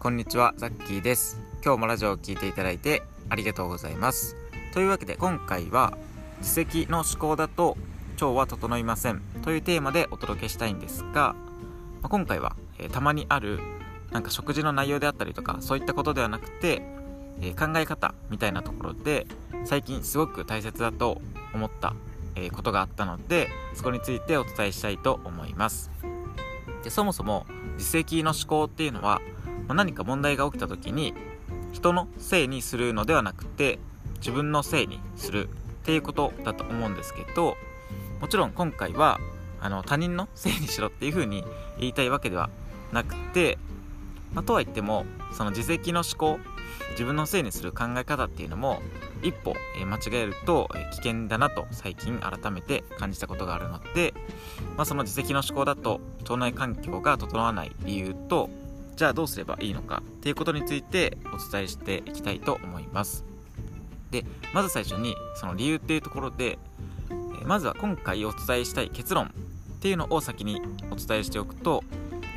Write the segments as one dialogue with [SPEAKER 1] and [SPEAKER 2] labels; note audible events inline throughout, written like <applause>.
[SPEAKER 1] こんにちはザッキーです。今日もラジオを聴いていただいてありがとうございます。というわけで今回は自責の思考だと腸は整いません。というテーマでお届けしたいんですが、ま、今回は、えー、たまにあるなんか食事の内容であったりとかそういったことではなくて、えー、考え方みたいなところで最近すごく大切だと思った、えー、ことがあったのでそこについてお伝えしたいと思います。でそもそも自責の思考っていうのはま、何か問題が起きた時に人のせいにするのではなくて自分のせいにするっていうことだと思うんですけどもちろん今回はあの他人のせいにしろっていう風に言いたいわけではなくて、まあ、とは言ってもその自責の思考自分のせいにする考え方っていうのも一歩、え間違えると、え危険だなと最近改めて感じたことがあるので、まあ、その自責の思考だと腸内環境が整わない理由とじゃあどうすればいいのかっていうことについてお伝えしていきたいと思います。でまず最初にその理由っていうところでまずは今回お伝えしたい結論っていうのを先にお伝えしておくと、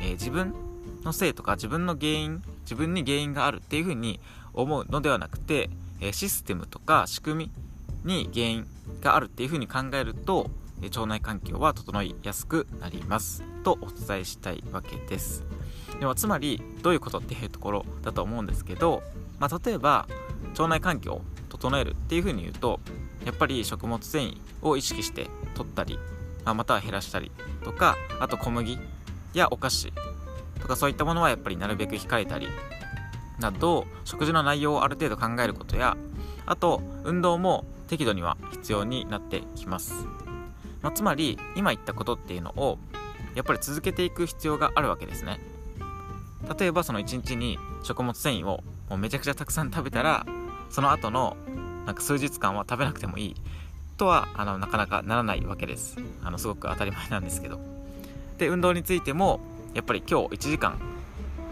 [SPEAKER 1] えー、自分のせいとか自分の原因自分に原因があるっていうふうに思うのではなくて、え、システムとか仕組みに原因があるっていうふうに考えると腸内環境は整いやすくなりますとお伝えしたいわけです。でもつまりどういうことっていうところだと思うんですけど、まあ、例えば腸内環境を整えるっていうふうに言うとやっぱり食物繊維を意識して取ったり、まあ、または減らしたりとかあと小麦やお菓子とかそういったものはやっぱりなるべく控えたりなど食事の内容をある程度考えることやあと運動も適度には必要になってきます、まあ、つまり今言ったことっていうのをやっぱり続けていく必要があるわけですね。例えばその1日に食物繊維をもうめちゃくちゃたくさん食べたらその後のなんか数日間は食べなくてもいい。とはあのなかなかならないわけです。あのすごく当たり前なんですけど。で運動についてもやっぱり今日1時間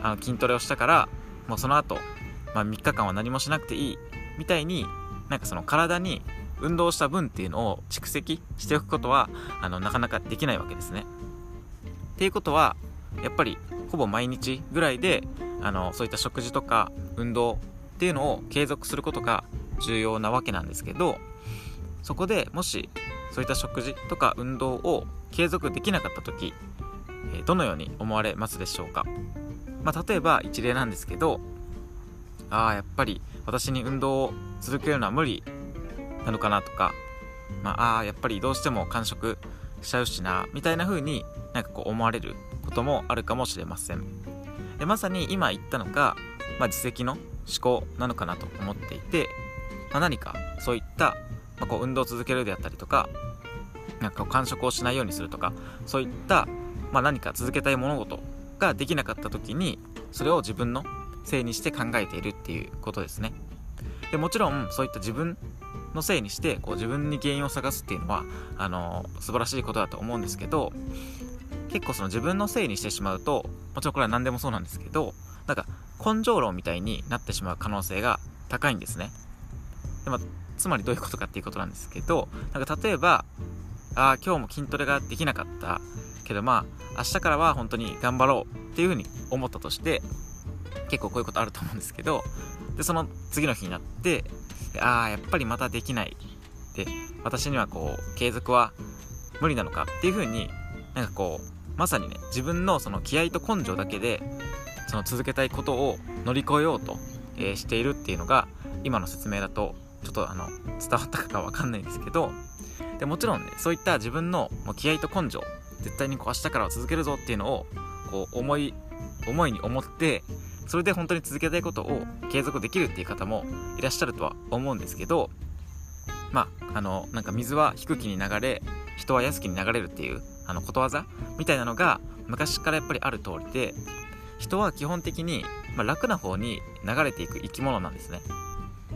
[SPEAKER 1] あの筋トレをしたからもうその後、まあ、3日間は何もしなくていいみたいになんかその体に運動した分っていうのを蓄積しておくことはあのなかなかできないわけですね。っていうことはやっぱりほぼ毎日ぐらいであのそういった食事とか運動っていうのを継続することが重要なわけなんですけどそこでもしそういった食事とか運動を継続できなかった時、どのように思われますでしょうか、まあ、例えば一例なんですけどああやっぱり私に運動を続けるのは無理なのかなとか、まあ、あやっぱりどうしても完食しちゃうしなみたいな風になんかこう思われることもあるかもしれません。でまさに今言ったのが、まあ、自責の思考なのかなと思っていて、まあ、何かそういった、まあ、こう運動を続けるであったりとかなんか完食をしないようにするとかそういった、まあ、何か続けたい物事ができなかった時にそれを自分のせいにして考えているっていうことですね。でもちろんそういった自分のせいにしてこう自分に原因を探すっていうのはあの素晴らしいことだと思うんですけど結構その自分のせいにしてしまうともちろんこれは何でもそうなんですけどなんか根性論みたいになってしまう可能性が高いんですね。で、まあ、つまりどういうことかっていうことなんですけどなんか例えばああ今日も筋トレができなかった。けどまあ明日からは本当に頑張ろうっていうふうに思ったとして結構こういうことあると思うんですけどでその次の日になってああやっぱりまたできない。で私にはこう継続は無理なのかっていうふうになんかこうまさにね自分のその気合と根性だけでその続けたいことを乗り越えようと、えー、しているっていうのが今の説明だとちょっとあの伝わったかわかんないんですけどでもちろんねそういった自分のもう気合と根性絶対にこう明日からは続けるぞっていうのをこう思い思いに思ってそれで本当に続けたいことを継続できるっていう方もいらっしゃるとは思うんですけどまああのなんか水は低きに流れ人は安きに流れるっていうあのことわざみたいなのが昔からやっぱりある通りで人は基本的に、まあ、楽な方に流れていく生き物なんですね。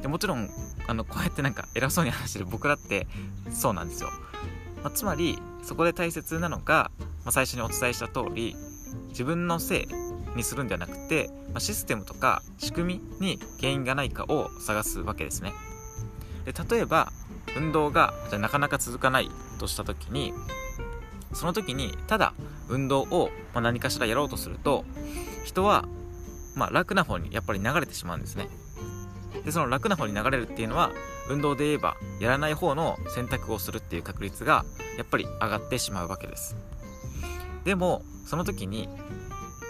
[SPEAKER 1] でもちろんあのこうやってなんか偉そうに話してる僕らってそうなんですよ、まあ、つまりそこで大切なのが、まあ、最初にお伝えした通り自分のせいにするんではなくて、ま、システムとか仕組みに原因がないかを探すわけですね。で例えば運動がじゃなかなか続かないとした時にその時にただ運動を何かしらやろうとすると人はまあ、楽な方にやっぱり流れてしまうんですね。でその楽な方に流れるっていうのは運動で言えばやらない方の選択をするっていう確率がやっぱり上がってしまうわけです。でもその時に、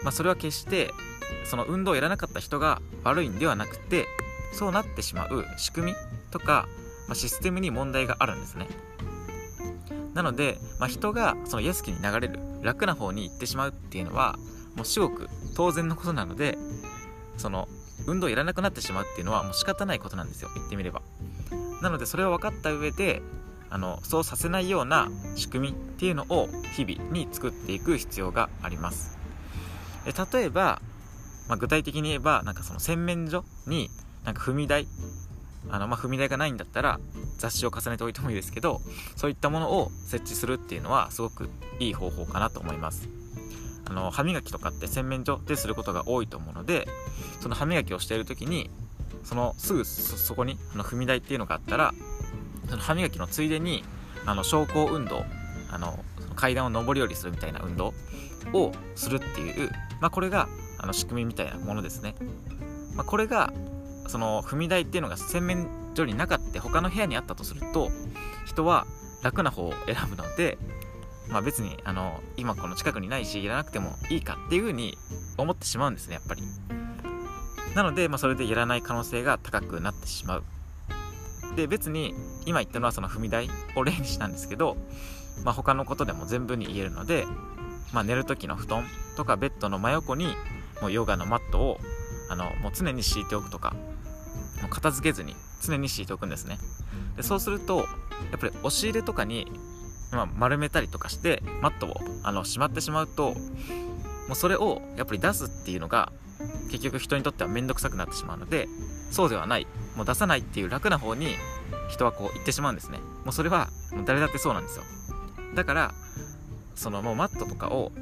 [SPEAKER 1] まあ、それは決してその運動をやらなかった人が悪いんではなくてそうなってしまう仕組みとか、まあ、システムに問題があるんですね。なので、まあ、人がその安きに流れる楽な方に行ってしまうっていうのはもう至極当然のことなのでその運動をやらなくなってしまうっていうのはもう仕方ないことなんですよ。言ってみれば。なのでそれを分かった上であのそうさせないような仕組みっていうのを日々に作っていく必要があります。で例えば、まあ、具体的に言えばなんかその洗面所になんか踏み台あの、まあ、踏み台がないんだったら雑誌を重ねておいてもいいですけどそういったものを設置するっていうのはすごくいい方法かなと思います。あの歯磨きとかって洗面所ですることが多いと思うのでその歯磨きをしている時にそのすぐそこにあの踏み台っていうのがあったらその歯磨きのついでにあの昇降運動あの階段を上り下りするみたいな運動をするっていう、まあ、これがあの仕組みみたいなものですね、まあ、これがその踏み台っていうのが洗面所になかった他の部屋にあったとすると人は楽な方を選ぶのでまあ、別にあの今この近くにないしいらなくてもいいかっていう風に思ってしまうんですねやっぱり。なので、まあ、それでやらない可能性が高くなってしまう。で別に今言ったのはその踏み台を例にしたんですけど、まあ、他のことでも全部に言えるので、まあ、寝る時の布団とかベッドの真横にもうヨガのマットをあのもう常に敷いておくとか片付けずに常に敷いておくんですね。でそうするとやっぱり押し入れとかにまあ、丸めたりとかしてマットをあのしまってしまうともうそれをやっぱり出すっていうのが結局人にとっては面倒くさくなってしまうのでそうではない。もう出さないっていう楽な方に人はこう行ってしまうんですね。もうそれはもう誰だってそうなんですよ。だからそのもうマットとかを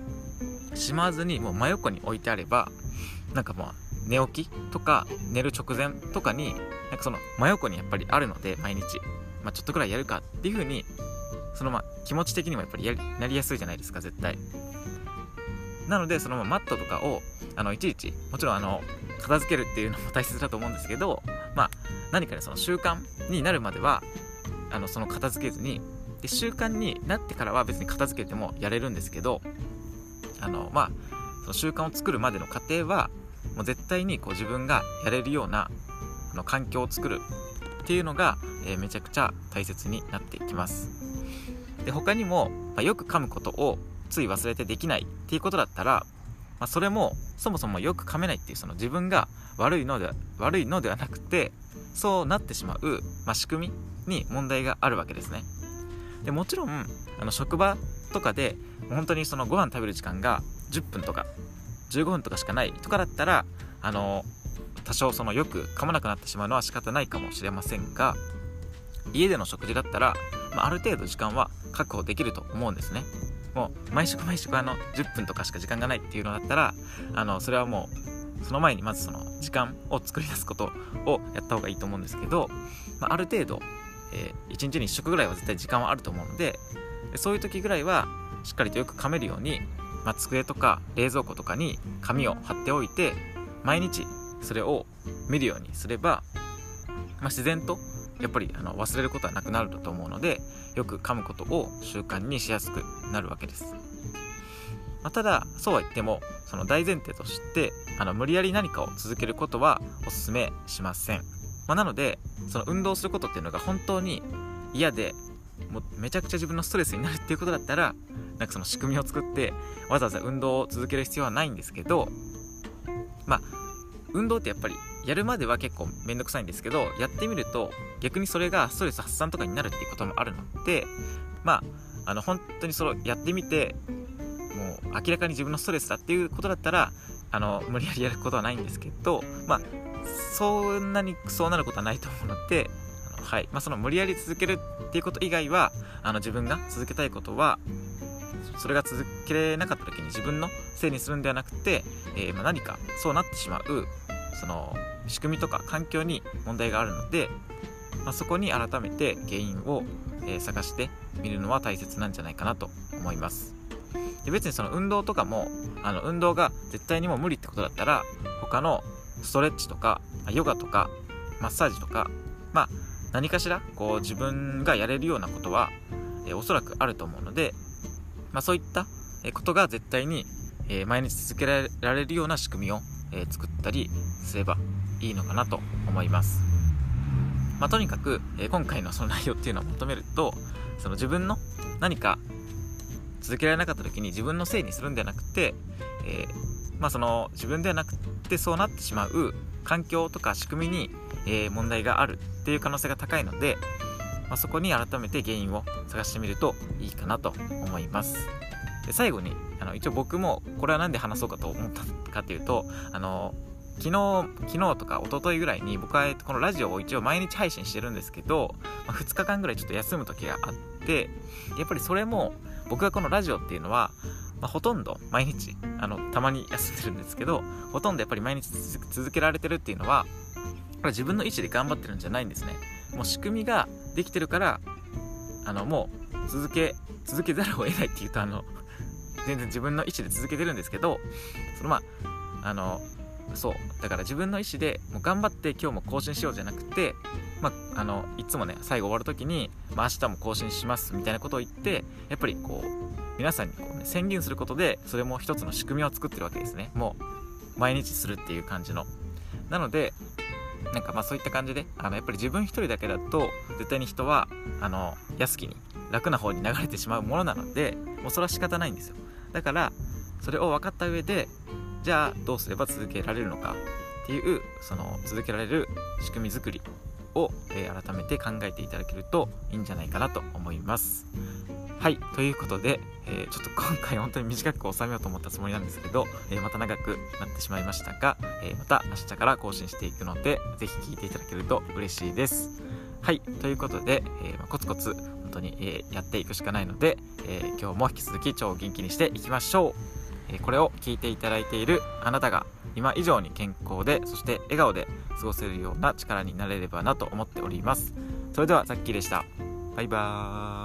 [SPEAKER 1] しまわずにもう真横に置いてあればなんかまあ寝起きとか寝る直前とかになんかその真横にやっぱりあるので毎日、まあ、ちょっとくらいやるかっていう風にそのま気持ち的にもやっぱりやなりやすいじゃないですか絶対。なのでそのまマットとかをあのいちいちもちろんあの片付けるっていうのも大切だと思うんですけどまあ何かねその習慣になるまではあのその片付けずにで習慣になってからは別に片付けてもやれるんですけどあのまあその習慣を作るまでの過程はもう絶対にこう自分がやれるようなあの環境を作るっていうのが、えー、めちゃくちゃ大切になってきます。で他にも、まあ、よく噛むことをつい忘れてできないっていうことだったら、まあ、それもそもそもよく噛めないっていうその自分が悪いのでは悪いのではなくてそうなってしまう、まあ、仕組みに問題があるわけですね。でもちろんあの職場とかで本当にそのご飯食べる時間が10分とか15分とかしかないとかだったらあの多少そのよく噛まなくなってしまうのは仕方ないかもしれませんが家での食事だったら、まあ、ある程度時間は確保できると思うんですね。もう毎食毎食あの10分とかしか時間がないっていうのだったらあのそれはもうその前にまずその時間を作り出すことをやった方がいいと思うんですけど、まあ、ある程度、えー、1日に1食ぐらいは絶対時間はあると思うのでそういう時ぐらいはしっかりとよく噛めるように、まあ、机とか冷蔵庫とかに紙を貼っておいて毎日それを見るようにすれば、まあ、自然とやっぱりあの忘れることはなくなると思うのでよく噛むことを習慣にしやすくなるわけです、まあ、ただそうは言ってもその大前提としてあの無理やり何かを続けることはおすすめしません、まあ、なのでその運動することっていうのが本当に嫌でもうめちゃくちゃ自分のストレスになるっていうことだったらなんかその仕組みを作ってわざわざ運動を続ける必要はないんですけどまあ運動ってやっぱりやるまでは結構めんどくさいんですけどやってみると逆にそれがストレス発散とかになるっていうこともあるのでまああの本当にそのやってみてもう明らかに自分のストレスだっていうことだったらあの無理やりやることはないんですけどまあそんなにそうなることはないと思うのではい。まあ、その無理やり続けるっていうこと以外はあの自分が続けたいことはそれが続けれなかった時に自分のせいにするんではなくて、えー、まあ、何かそうなってしまうその仕組みとか環境に問題があるので、まあ、そこに改めて原因を、えー、探してみるのは大切なんじゃないかなと思います。で別にその運動とかもあの運動が絶対にもう無理ってことだったら他のストレッチとかヨガとかマッサージとかまあ何かしらこう自分がやれるようなことは、えー、おそらくあると思うので、まあ、そういったことが絶対に、え、毎日続けられるような仕組みを、え、作ったりすればいいのかなと思います。まあ、とにかく、え今回のその内容っていうのを求めるとその自分の何か続けられなかった時に自分のせいにするんではなくて、えまあ、その自分ではなくてそうなってしまう環境とか仕組みに、え問題があるっていう可能性が高いので、まあ、そこに改めて原因を探してみるといいかなと思います。で最後にあの一応僕もこれは何で話そうかと思ったかというとあの昨日昨日とか一昨日ぐらいに僕はこのラジオを一応毎日配信してるんですけど、まあ、2日間ぐらいちょっと休む時があってやっぱりそれも僕がこのラジオっていうのは、まあ、ほとんど毎日あのたまに休んでるんですけどほとんどやっぱり毎日続けられてるっていうのはこれ自分の意思で頑張ってるんじゃないんですね。もう仕組みができてるからあのもう続け続けざるを得ないっていうとあの <laughs> 全然自分の意思で続けてるんですけどそのまああのそうだから自分の意思でもう頑張って今日も更新しようじゃなくて、まあ、あのいつもね最後終わる時に、まあ、明日も更新しますみたいなことを言ってやっぱりこう皆さんにこう、ね、宣言することでそれも一つの仕組みを作ってるわけですね。もう毎日するっていう感じの。なのでなんかまあそういった感じであのやっぱり自分一人だけだと絶対に人はあの安きに楽な方に流れてしまうものなのでもうそれは仕方ないんですよ。だからそれを分かった上でじゃあどうすれば続けられるのかっていうその続けられる仕組み作りを、えー、改めて考えていただけるといいんじゃないかなと思います。はいということで、えー、ちょっと今回本当に短く収めようと思ったつもりなんですけど、えー、また長くなってしまいましたが、えまた明日から更新していくので是非聴いていただけると嬉しいです。はいということで、えま、コツコツ本当に、えやっていくしかないので、え今日も引き続き超元気にしていきましょう、えこれを聞いていただいているあなたが今以上に健康でそして笑顔で過ごせるような力になれればなと思っております。それではザッキーでした。バイバーイ。